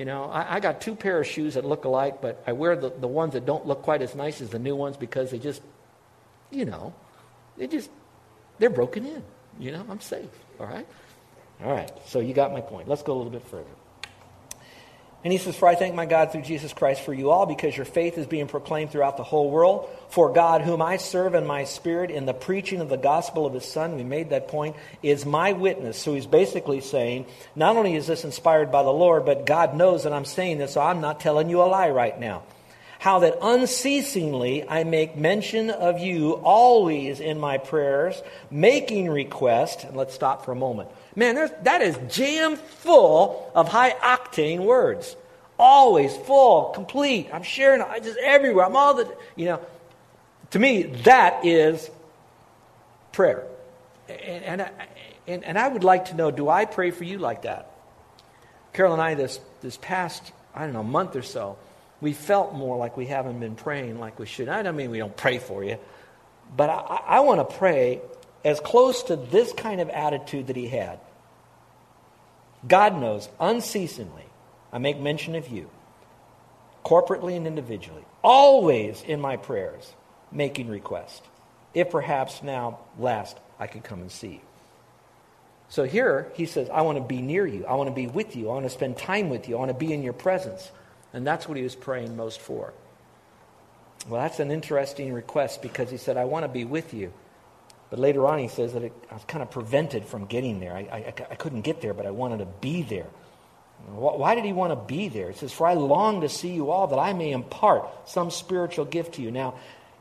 You know, I, I, got two pair of shoes that look alike, but I wear the, the ones that don't look quite as nice as the new ones because they just, you know, they just, they're broken in. You know, I'm safe. All right? All right. So you got my point. Let's go a little bit further. And he says, For I thank my God through Jesus Christ for you all, because your faith is being proclaimed throughout the whole world. For God, whom I serve in my spirit in the preaching of the gospel of his Son, we made that point, is my witness. So he's basically saying, not only is this inspired by the Lord, but God knows that I'm saying this, so I'm not telling you a lie right now. How that unceasingly I make mention of you always in my prayers, making request. And let's stop for a moment Man, that is jam full of high octane words. Always full, complete. I'm sharing I just everywhere. I'm all the, you know. To me, that is prayer. And, and, I, and, and I would like to know do I pray for you like that? Carol and I, this, this past, I don't know, month or so, we felt more like we haven't been praying like we should. I don't mean we don't pray for you, but I, I want to pray as close to this kind of attitude that he had. God knows unceasingly, I make mention of you, corporately and individually, always in my prayers, making request. If perhaps now, last, I could come and see you. So here he says, I want to be near you. I want to be with you. I want to spend time with you. I want to be in your presence. And that's what he was praying most for. Well, that's an interesting request because he said, I want to be with you. But later on, he says that it, I was kind of prevented from getting there. I, I, I couldn't get there, but I wanted to be there. Why did he want to be there? He says, For I long to see you all that I may impart some spiritual gift to you. Now,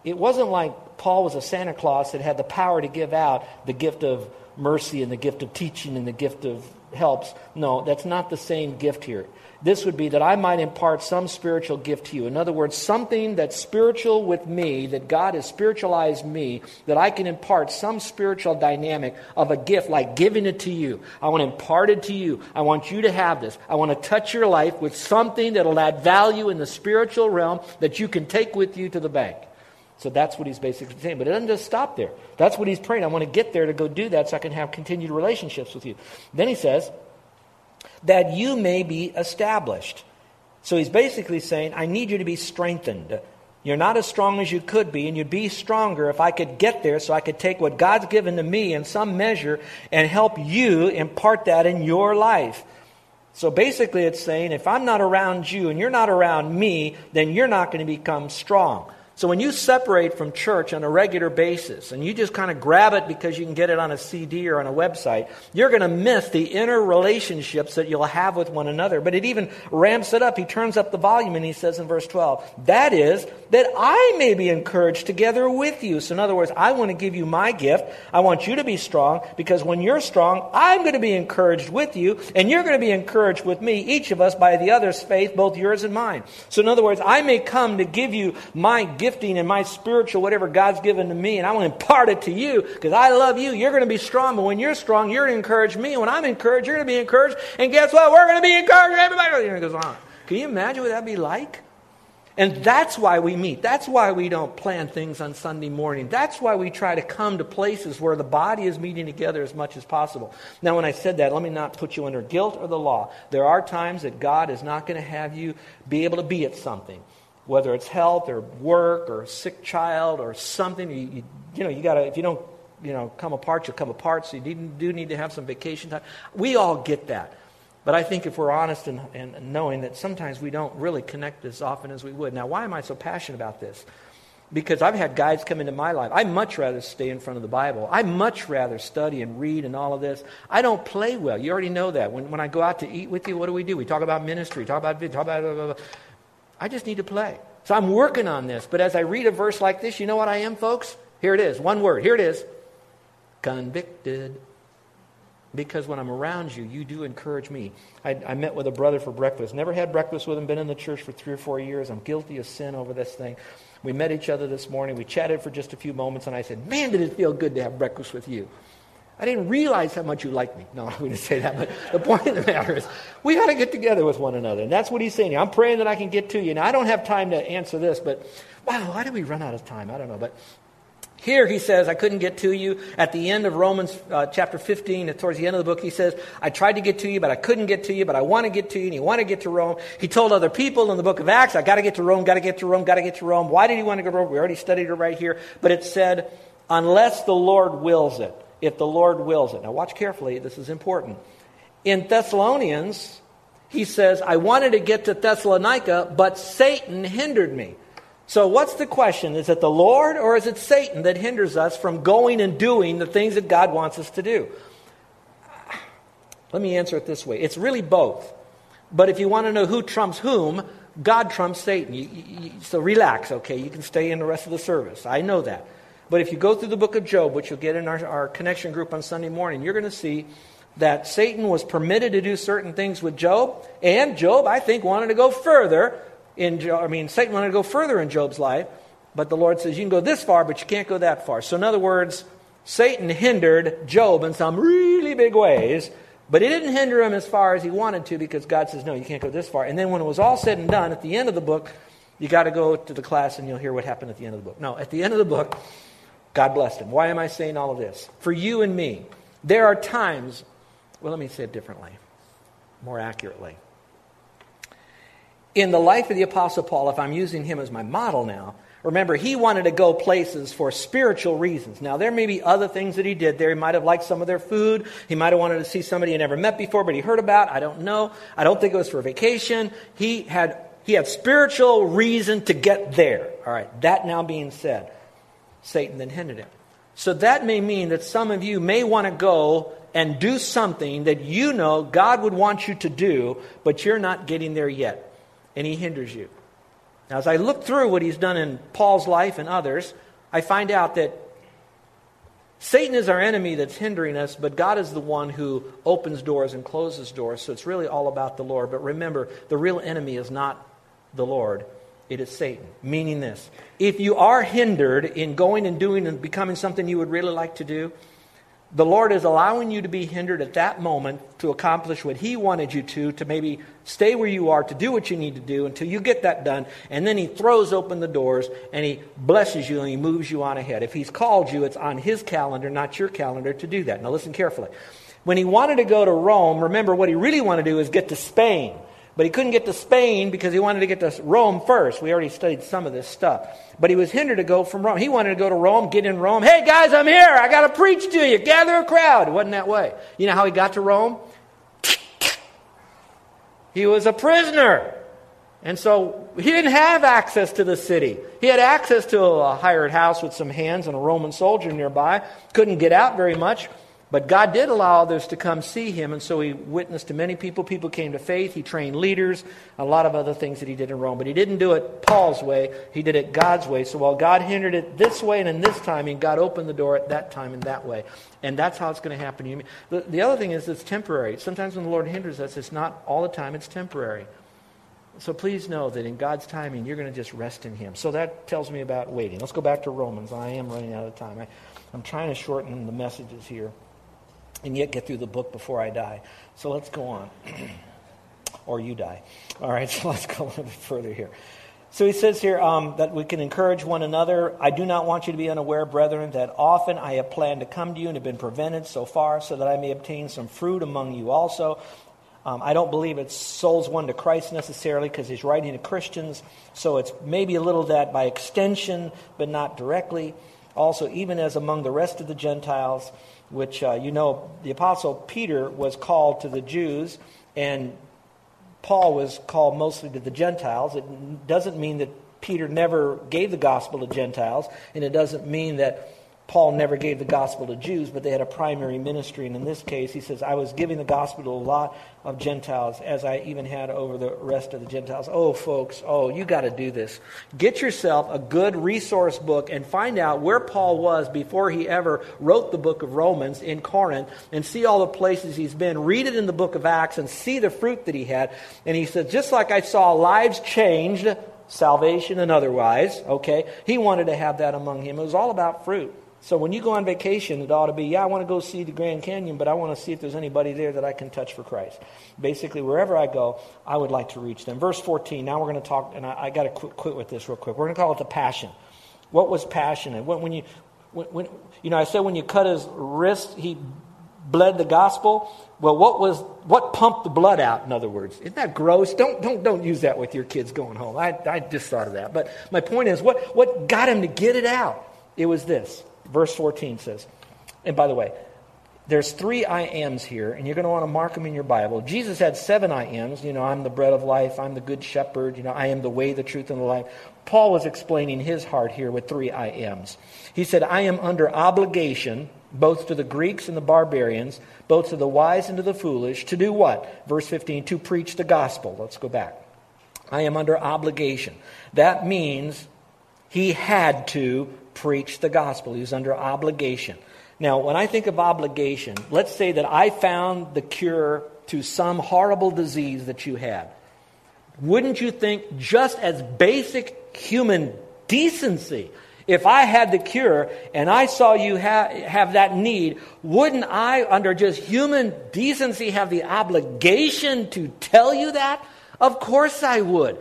it wasn't like Paul was a Santa Claus that had the power to give out the gift of mercy and the gift of teaching and the gift of helps. No, that's not the same gift here. This would be that I might impart some spiritual gift to you. In other words, something that's spiritual with me, that God has spiritualized me, that I can impart some spiritual dynamic of a gift like giving it to you. I want to impart it to you. I want you to have this. I want to touch your life with something that'll add value in the spiritual realm that you can take with you to the bank. So that's what he's basically saying. But it doesn't just stop there. That's what he's praying. I want to get there to go do that so I can have continued relationships with you. Then he says, that you may be established. So he's basically saying, I need you to be strengthened. You're not as strong as you could be, and you'd be stronger if I could get there so I could take what God's given to me in some measure and help you impart that in your life. So basically, it's saying if I'm not around you and you're not around me, then you're not going to become strong. So when you separate from church on a regular basis and you just kind of grab it because you can get it on a CD or on a website, you're going to miss the inner relationships that you'll have with one another. But it even ramps it up. He turns up the volume and he says in verse 12, that is, that I may be encouraged together with you. So in other words, I want to give you my gift. I want you to be strong because when you're strong, I'm going to be encouraged with you and you're going to be encouraged with me, each of us by the other's faith, both yours and mine. So in other words, I may come to give you my gift gifting and my spiritual, whatever God's given to me, and I want to impart it to you because I love you. You're going to be strong, but when you're strong, you're going to encourage me. When I'm encouraged, you're going to be encouraged. And guess what? We're going to be encouraged. Everybody goes on. Can you imagine what that'd be like? And that's why we meet. That's why we don't plan things on Sunday morning. That's why we try to come to places where the body is meeting together as much as possible. Now, when I said that, let me not put you under guilt or the law. There are times that God is not going to have you be able to be at something whether it's health or work or a sick child or something. You, you, you know, you got to, if you don't, you know, come apart, you'll come apart. So you do need to have some vacation time. We all get that. But I think if we're honest and, and knowing that sometimes we don't really connect as often as we would. Now, why am I so passionate about this? because I've had guys come into my life. I much rather stay in front of the Bible. I much rather study and read and all of this. I don't play well. You already know that. When, when I go out to eat with you, what do we do? We talk about ministry, talk about talk about. Blah, blah, blah. I just need to play. So I'm working on this. But as I read a verse like this, you know what I am, folks? Here it is. One word. Here it is. Convicted. Because when I'm around you, you do encourage me. I, I, met with a brother for breakfast. Never had breakfast with him, been in the church for three or four years. I'm guilty of sin over this thing. We met each other this morning. We chatted for just a few moments, and I said, Man, did it feel good to have breakfast with you. I didn't realize how much you like me. No, I wouldn't say that, but the point of the matter is, we got to get together with one another. And that's what he's saying. I'm praying that I can get to you. Now, I don't have time to answer this, but wow, why did we run out of time? I don't know. But here he says, I couldn't get to you. At the end of Romans uh, chapter 15, towards the end of the book, he says, I tried to get to you, but I couldn't get to you, but I want to get to you, and you want to get to Rome. He told other people in the book of Acts, I got to get to Rome, got to get to Rome, got to get to Rome. Why did he want to go to Rome? We already studied it right here. But it said, unless the Lord wills it. If the Lord wills it. Now watch carefully, this is important. In Thessalonians, he says, I wanted to get to Thessalonica, but Satan hindered me. So, what's the question? Is it the Lord or is it Satan that hinders us from going and doing the things that God wants us to do? Let me answer it this way it's really both. But if you want to know who trumps whom, God trumps Satan. You, you, so relax, okay? You can stay in the rest of the service. I know that. But if you go through the book of Job, which you'll get in our, our connection group on Sunday morning, you're going to see that Satan was permitted to do certain things with Job, and Job, I think, wanted to go further in Job, I mean, Satan wanted to go further in Job's life, but the Lord says, you can go this far, but you can't go that far. So, in other words, Satan hindered Job in some really big ways, but he didn't hinder him as far as he wanted to because God says, no, you can't go this far. And then when it was all said and done, at the end of the book, you got to go to the class and you'll hear what happened at the end of the book. No, at the end of the book, God blessed him. Why am I saying all of this? For you and me, there are times, well, let me say it differently, more accurately in the life of the Apostle Paul, if I'm using him as my model now, remember, he wanted to go places for spiritual reasons. Now, there may be other things that he did there. He might have liked some of their food. He might have wanted to see somebody he never met before, but he heard about. I don't know. I don't think it was for vacation. He had, he had spiritual reason to get there. All right, that now being said, Satan then hindered him. So that may mean that some of you may want to go and do something that you know God would want you to do, but you're not getting there yet and he hinders you. Now, as I look through what he's done in Paul's life and others, I find out that Satan is our enemy that's hindering us, but God is the one who opens doors and closes doors. So it's really all about the Lord. But remember, the real enemy is not the Lord, it is Satan. Meaning this if you are hindered in going and doing and becoming something you would really like to do, the Lord is allowing you to be hindered at that moment to accomplish what He wanted you to, to maybe stay where you are, to do what you need to do until you get that done. And then He throws open the doors and He blesses you and He moves you on ahead. If He's called you, it's on His calendar, not your calendar, to do that. Now listen carefully. When He wanted to go to Rome, remember what He really wanted to do is get to Spain. But he couldn't get to Spain because he wanted to get to Rome first. We already studied some of this stuff. But he was hindered to go from Rome. He wanted to go to Rome, get in Rome. Hey, guys, I'm here. I got to preach to you. Gather a crowd. It wasn't that way. You know how he got to Rome? He was a prisoner. And so he didn't have access to the city. He had access to a hired house with some hands and a Roman soldier nearby. Couldn't get out very much. But God did allow others to come see him, and so he witnessed to many people. People came to faith. He trained leaders, a lot of other things that he did in Rome. But he didn't do it Paul's way, he did it God's way. So while God hindered it this way and in this timing, God opened the door at that time and that way. And that's how it's going to happen to you. The, the other thing is it's temporary. Sometimes when the Lord hinders us, it's not all the time, it's temporary. So please know that in God's timing, you're going to just rest in Him. So that tells me about waiting. Let's go back to Romans. I am running out of time. I, I'm trying to shorten the messages here and yet get through the book before I die. So let's go on. or you die. All right, so let's go a little bit further here. So he says here um, that we can encourage one another. I do not want you to be unaware, brethren, that often I have planned to come to you and have been prevented so far, so that I may obtain some fruit among you also. Um, I don't believe it souls won to Christ necessarily because he's writing to Christians, so it's maybe a little that by extension, but not directly. Also, even as among the rest of the Gentiles, which uh, you know the apostle Peter was called to the Jews and Paul was called mostly to the Gentiles. It doesn't mean that Peter never gave the gospel to Gentiles, and it doesn't mean that Paul never gave the gospel to Jews, but they had a primary ministry. And in this case, he says, I was giving the gospel to a lot of Gentiles, as I even had over the rest of the Gentiles. Oh, folks, oh, you got to do this. Get yourself a good resource book and find out where Paul was before he ever wrote the book of Romans in Corinth and see all the places he's been. Read it in the book of Acts and see the fruit that he had. And he said, just like I saw lives changed, salvation and otherwise, okay, he wanted to have that among him. It was all about fruit. So when you go on vacation, it ought to be, yeah, I want to go see the Grand Canyon, but I want to see if there's anybody there that I can touch for Christ. Basically, wherever I go, I would like to reach them. Verse 14, now we're going to talk, and I, I got to quit, quit, with this real quick. We're going to call it the passion. What was passionate? When, when you, when, when, you know, I said when you cut his wrist, he bled the gospel. Well, what was what pumped the blood out? In other words, isn't that gross? Don't don't don't use that with your kids going home. I I just thought of that. But my point is, what what got him to get it out? It was this. Verse 14 says, and by the way, there's three I ams here, and you're going to want to mark them in your Bible. Jesus had seven I ams. You know, I'm the bread of life, I'm the good shepherd, you know, I am the way, the truth, and the life. Paul was explaining his heart here with three I ams. He said, I am under obligation, both to the Greeks and the barbarians, both to the wise and to the foolish, to do what? Verse 15, to preach the gospel. Let's go back. I am under obligation. That means he had to preach the gospel. He was under obligation. Now, when I think of obligation, let's say that I found the cure to some horrible disease that you had. Wouldn't you think, just as basic human decency, if I had the cure and I saw you ha- have that need, wouldn't I, under just human decency, have the obligation to tell you that? Of course I would.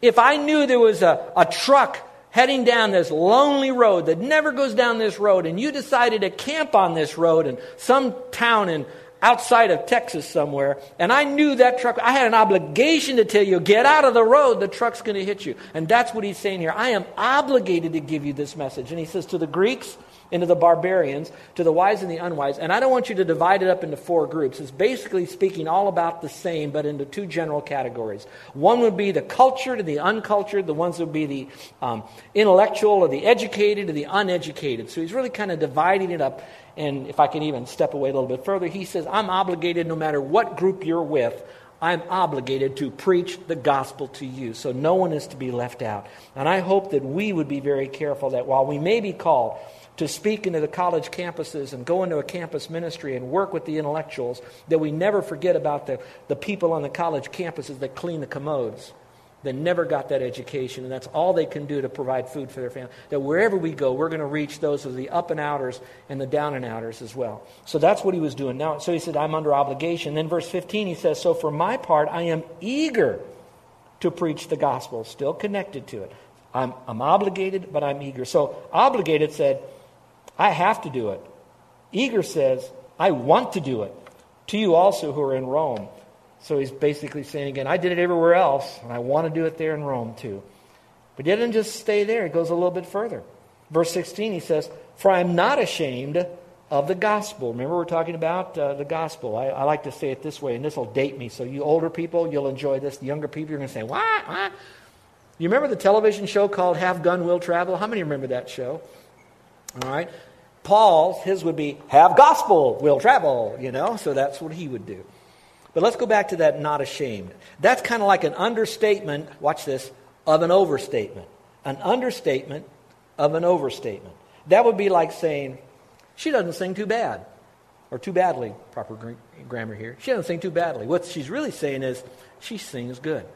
If I knew there was a, a truck heading down this lonely road that never goes down this road, and you decided to camp on this road in some town in outside of Texas somewhere, and I knew that truck, I had an obligation to tell you, get out of the road, the truck's going to hit you. And that's what he's saying here. I am obligated to give you this message. And he says to the Greeks, into the barbarians, to the wise and the unwise. And I don't want you to divide it up into four groups. It's basically speaking all about the same, but into two general categories. One would be the cultured and the uncultured, the ones would be the um, intellectual or the educated or the uneducated. So he's really kind of dividing it up. And if I can even step away a little bit further, he says, I'm obligated no matter what group you're with. I'm obligated to preach the gospel to you. So no one is to be left out. And I hope that we would be very careful that while we may be called to speak into the college campuses and go into a campus ministry and work with the intellectuals, that we never forget about the, the people on the college campuses that clean the commodes, that never got that education, and that's all they can do to provide food for their family. That wherever we go, we're going to reach those of the up and outers and the down and outers as well. So that's what he was doing. Now, so he said, I'm under obligation. Then verse 15, he says, So for my part, I am eager to preach the gospel, still connected to it. I'm, I'm obligated, but I'm eager. So obligated said, I have to do it. Eager says, I want to do it. To you also who are in Rome. So he's basically saying again, I did it everywhere else, and I want to do it there in Rome too. But he doesn't just stay there, he goes a little bit further. Verse 16, he says, For I am not ashamed of the gospel. Remember, we're talking about uh, the gospel. I, I, like to say it this way, and this will date me. So, you older people, you'll enjoy this. The younger people, you're going to say, What? What? You remember the television show called Have Gun Will Travel? How many remember that show? All right? Paul's, his would be, have gospel, will travel, you know? So that's what he would do. But let's go back to that not ashamed. That's kind of like an understatement, watch this, of an overstatement. An understatement of an overstatement. That would be like saying, she doesn't sing too bad. Or too badly, proper grammar here. She doesn't sing too badly. What she's really saying is, she sings good.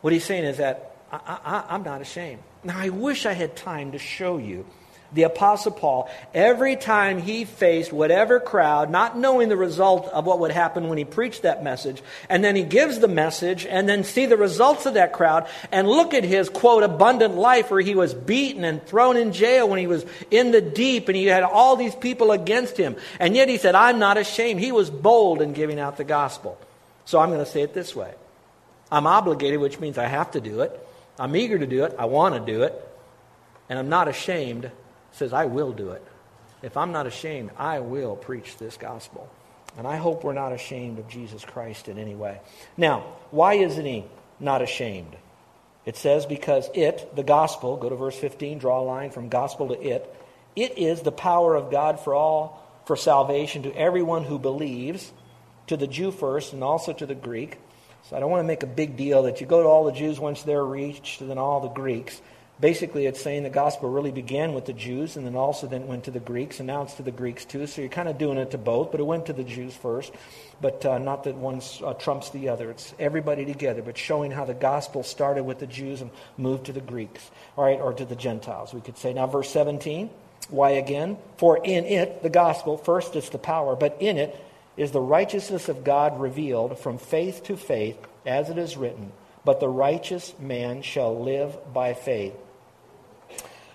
What he's saying is that I, I, I'm not ashamed. Now, I wish I had time to show you the Apostle Paul, every time he faced whatever crowd, not knowing the result of what would happen when he preached that message, and then he gives the message, and then see the results of that crowd, and look at his, quote, abundant life where he was beaten and thrown in jail when he was in the deep, and he had all these people against him. And yet he said, I'm not ashamed. He was bold in giving out the gospel. So I'm going to say it this way I'm obligated, which means I have to do it. I'm eager to do it. I want to do it. And I'm not ashamed says, I will do it. If I'm not ashamed, I will preach this gospel. And I hope we're not ashamed of Jesus Christ in any way. Now, why isn't he not ashamed? It says, because it, the gospel, go to verse 15, draw a line from gospel to it, it is the power of God for all, for salvation to everyone who believes, to the Jew first and also to the Greek. So I don't want to make a big deal that you go to all the Jews once they're reached, and then all the Greeks. Basically, it's saying the gospel really began with the Jews and then also then went to the Greeks, and now it's to the Greeks too. So you're kind of doing it to both, but it went to the Jews first. But uh, not that one uh, trumps the other. It's everybody together, but showing how the gospel started with the Jews and moved to the Greeks, all right, or to the Gentiles, we could say. Now, verse 17. Why again? For in it, the gospel, first it's the power, but in it is the righteousness of God revealed from faith to faith, as it is written, But the righteous man shall live by faith.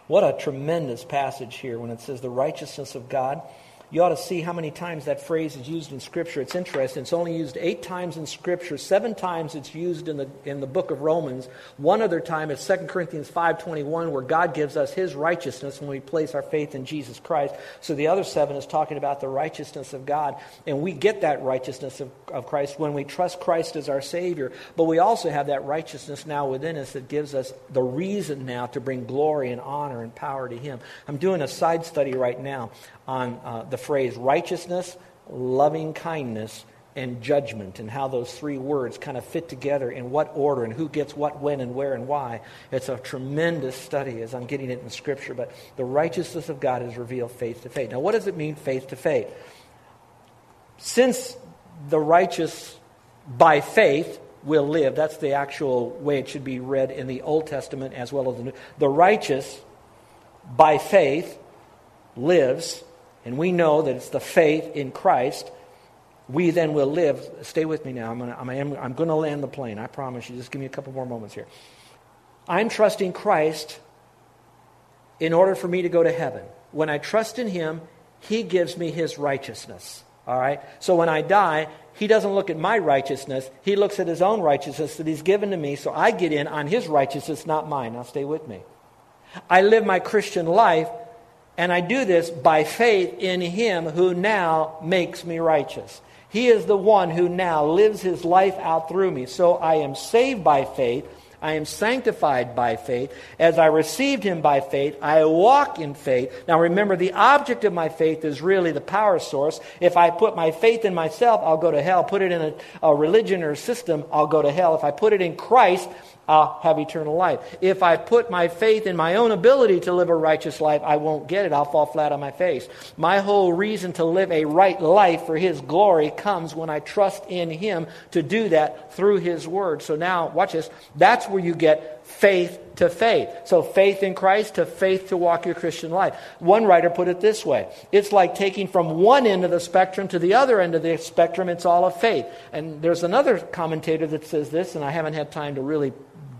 What a tremendous passage here when it says the righteousness of God. You ought to see how many times that phrase is used in Scripture. It's interesting. It's only used eight times in Scripture. Seven times it's used in the, in the book of Romans. One other time is 2 Corinthians 5.21 where God gives us his righteousness when we place our faith in Jesus Christ. So the other seven is talking about the righteousness of God. And we get that righteousness of, of Christ when we trust Christ as our Savior. But we also have that righteousness now within us that gives us the reason now to bring glory and honor and power to him. I'm doing a side study right now on uh, the phrase righteousness, loving kindness, and judgment, and how those three words kind of fit together in what order and who gets what, when, and where, and why. It's a tremendous study as I'm getting it in Scripture. But the righteousness of God is revealed faith to faith. Now, what does it mean, faith to faith? Since the righteous by faith will live, that's the actual way it should be read in the Old Testament as well as the New. The righteous by faith lives and we know that it's the faith in Christ, we then will live. Stay with me now. I'm going to I'm, I'm to land the plane. I promise you. Just give me a couple more moments here. I'm trusting Christ in order for me to go to heaven. When I trust in Him, He gives me His righteousness. All right? So when I die, He doesn't look at my righteousness. He looks at His own righteousness that He's given to me. So I get in on His righteousness, not mine. Now stay with me. I live my Christian life and I do this by faith in him who now makes me righteous. He is the one who now lives his life out through me. So I am saved by faith. I am sanctified by faith. As I received him by faith, I walk in faith. Now remember, the object of my faith is really the power source. If I put my faith in myself, I'll go to hell. Put it in a, a religion or a system, I'll go to hell. If I put it in Christ, I'll have eternal life. If I put my faith in my own ability to live a righteous life, I won't get it. I'll fall flat on my face. My whole reason to live a right life for His glory comes when I trust in Him to do that through His Word. So now, watch this. That's where you get faith to faith. So faith in Christ to faith to walk your Christian life. One writer put it this way it's like taking from one end of the spectrum to the other end of the spectrum, it's all of faith. And there's another commentator that says this, and I haven't had time to really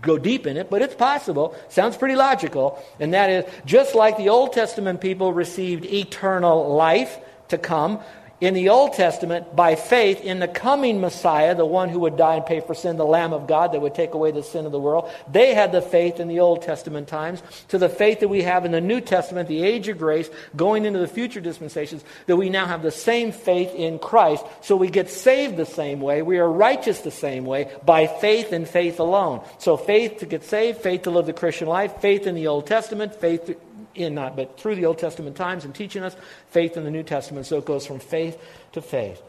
go deep in it, but it's possible. Sounds pretty logical. And that is just like the Old Testament people received eternal life to come, in the Old Testament by faith in the coming Messiah, the one who would die and pay for sin, the Lamb of God that would take away the sin of the world. They had the faith in the Old Testament times to the faith that we have in the New Testament, the age of grace, going into the future dispensations, that we now have the same faith in Christ. So we get saved the same way. We are righteous the same way by faith and faith alone. So faith to get saved, faith to live the Christian life, faith in the Old Testament, faith in not, but through the Old Testament times and teaching us faith in the New Testament. So it goes from faith to faith.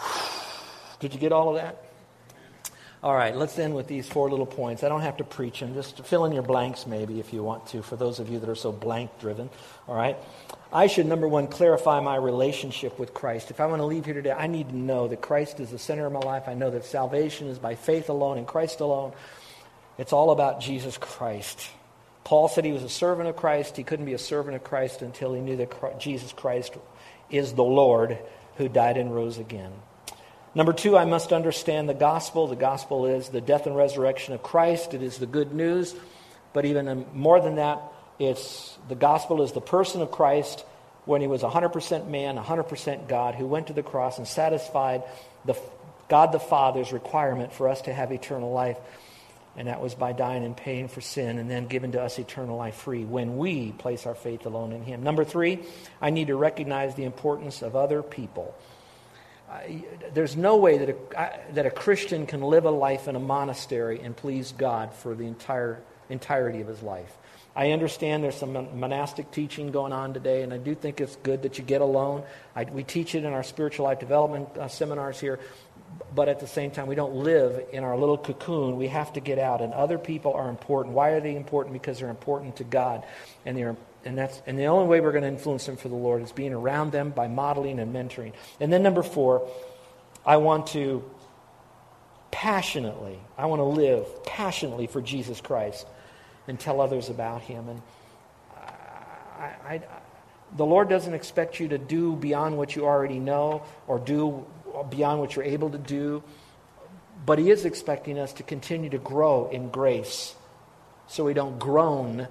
Did you get all of that? All right, let's end with these four little points. I don't have to preach them, just fill in your blanks maybe if you want to, for those of you that are so blank driven. All right? I should, number one, clarify my relationship with Christ. If I want to leave here today, I need to know that Christ is the center of my life. I know that salvation is by faith alone in Christ alone. It's all about Jesus Christ. Paul said he was a servant of Christ. He couldn't be a servant of Christ until he knew that Jesus Christ is the Lord who died and rose again. Number two, I must understand the gospel. The gospel is the death and resurrection of Christ. It is the good news. But even um, more than that, it's the gospel is the person of Christ when he was 100% man, 100% God, who went to the cross and satisfied the, God the Father's requirement for us to have eternal life and that was by dying and paying for sin and then given to us eternal life free when we place our faith alone in Him. Number three, I need to recognize the importance of other people. there's no way that a, that a Christian can live a life in a monastery and please God for the entire entirety of his life. I understand there's some monastic teaching going on today, and I do think it's good that you get alone. I, we teach it in our spiritual life development uh, seminars here, but at the same time, we don't live in our little cocoon. We have to get out, and other people are important. Why are they important? Because they're important to God, and they're and that's and the only way we're going to influence them for the Lord is being around them by modeling and mentoring. And then number four, I want to passionately, I want to live passionately for Jesus Christ and tell others about him. And I, I, the Lord doesn't expect you to do beyond what you already know or do beyond what you're able to do, but He is expecting us to continue to grow in grace so we don't groan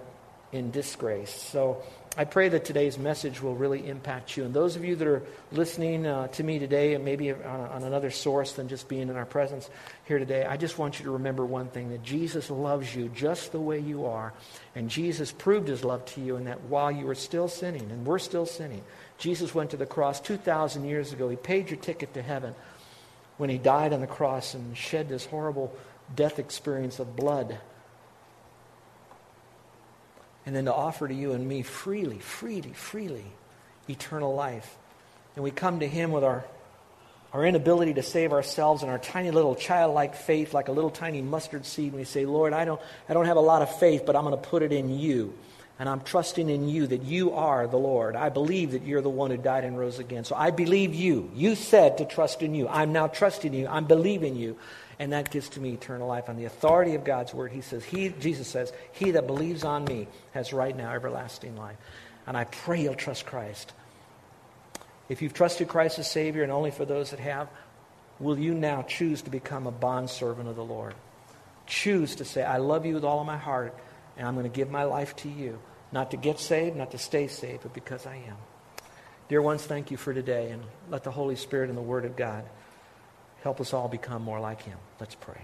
in disgrace. So I pray that today's message will really impact you. And those of you that are listening uh, to me today, and maybe on, on, another source than just being in our presence here today, I just want you to remember one thing that Jesus loves you just the way you are. And Jesus proved his love to you in that while you were still sinning, and we're still sinning, Jesus went to the cross 2,000 years ago. He paid your ticket to heaven when he died on the cross and shed this horrible death experience of blood and then to offer to you and me freely, freely, freely eternal life. And we come to Him with our, our inability to save ourselves and our tiny little childlike faith, like a little tiny mustard seed. And we say, Lord, I don't, I don't have a lot of faith, but I'm going to put it in you. And I'm trusting in you that you are the Lord. I believe that you're the one who died and rose again. So I believe you. You said to trust in you. I'm now trusting you. I'm believing you and that gives to me eternal life. On the authority of God's word, he says, he, Jesus says, he that believes on me has right now everlasting life. And I pray you'll trust Christ. If you've trusted Christ as Savior, and only for those that have, will you now choose to become a bondservant of the Lord? Choose to say, I love you with all of my heart, and I'm going to give my life to you. Not to get saved, not to stay saved, but because I am. Dear ones, thank you for today, and let the Holy Spirit and the Word of God Help us all become more like him. Let's pray.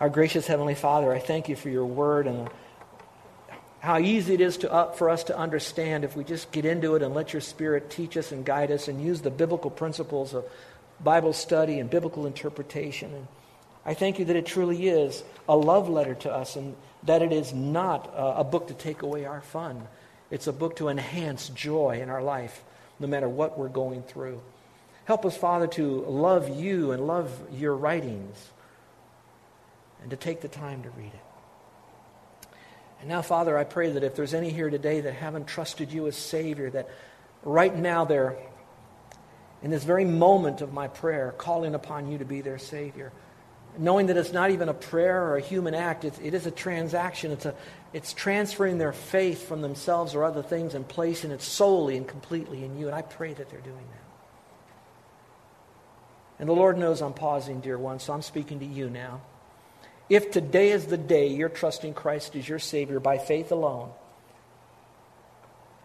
Our gracious Heavenly Father, I thank you for your word and how easy it is to, uh, for us to understand if we just get into it and let your Spirit teach us and guide us and use the biblical principles of Bible study and biblical interpretation. And I thank you that it truly is a love letter to us and that it is not a book to take away our fun. It's a book to enhance joy in our life, no matter what we're going through. Help us, Father, to love you and love your writings and to take the time to read it. And now, Father, I pray that if there's any here today that haven't trusted you as Savior, that right now they're, in this very moment of my prayer, calling upon you to be their Savior. Knowing that it's not even a prayer or a human act, it's, it is a transaction. It's, a, it's transferring their faith from themselves or other things and placing it solely and completely in you. And I pray that they're doing that. And the Lord knows I'm pausing, dear one, so I'm speaking to you now. If today is the day you're trusting Christ as your Savior by faith alone,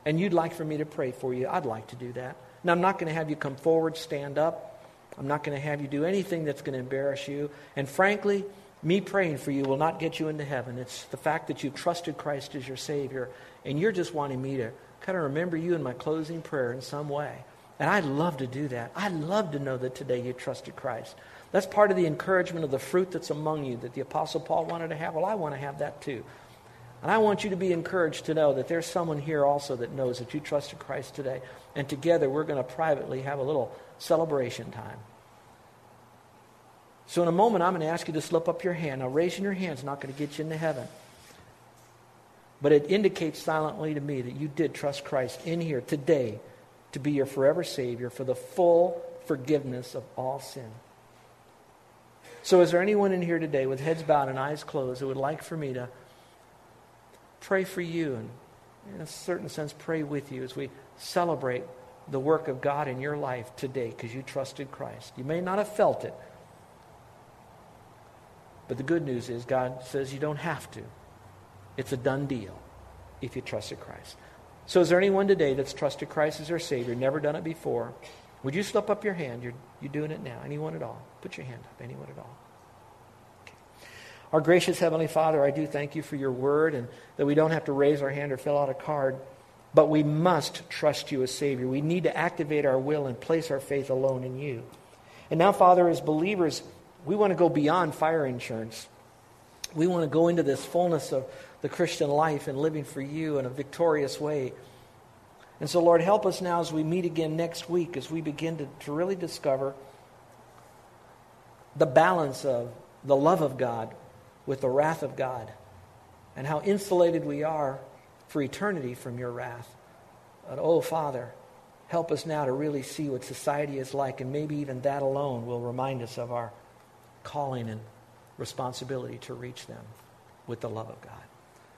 and you'd like for me to pray for you, I'd like to do that. Now, I'm not going to have you come forward, stand up. I'm not going to have you do anything that's going to embarrass you. And frankly, me praying for you will not get you into heaven. It's the fact that you've trusted Christ as your Savior, and you're just wanting me to kind of remember you in my closing prayer in some way. And I'd love to do that. I'd love to know that today you trusted Christ. That's part of the encouragement of the fruit that's among you that the Apostle Paul wanted to have. Well, I want to have that too. And I want you to be encouraged to know that there's someone here also that knows that you trusted Christ today. And together we're going to privately have a little celebration time. So in a moment, I'm going to ask you to slip up your hand. Now, raising your hand is not going to get you into heaven. But it indicates silently to me that you did trust Christ in here today to be your forever Savior for the full forgiveness of all sin. So, is there anyone in here today with heads bowed and eyes closed who would like for me to pray for you and, in a certain sense, pray with you as we celebrate the work of God in your life today because you trusted Christ? You may not have felt it, but the good news is God says you don't have to. It's a done deal if you trusted Christ. So, is there anyone today that's trusted Christ as their Savior, never done it before? Would you slip up your hand? You're, you're doing it now. Anyone at all? Put your hand up. Anyone at all? Our gracious Heavenly Father, I do thank you for your word and that we don't have to raise our hand or fill out a card, but we must trust you as Savior. We need to activate our will and place our faith alone in you. And now, Father, as believers, we want to go beyond fire insurance. We want to go into this fullness of the Christian life and living for you in a victorious way. And so, Lord, help us now as we meet again next week, as we begin to, to really discover the balance of the love of God with the wrath of God and how insulated we are for eternity from your wrath. But, oh, Father, help us now to really see what society is like, and maybe even that alone will remind us of our calling and responsibility to reach them with the love of God.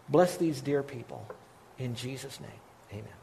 Bless these dear people. In Jesus' name, amen.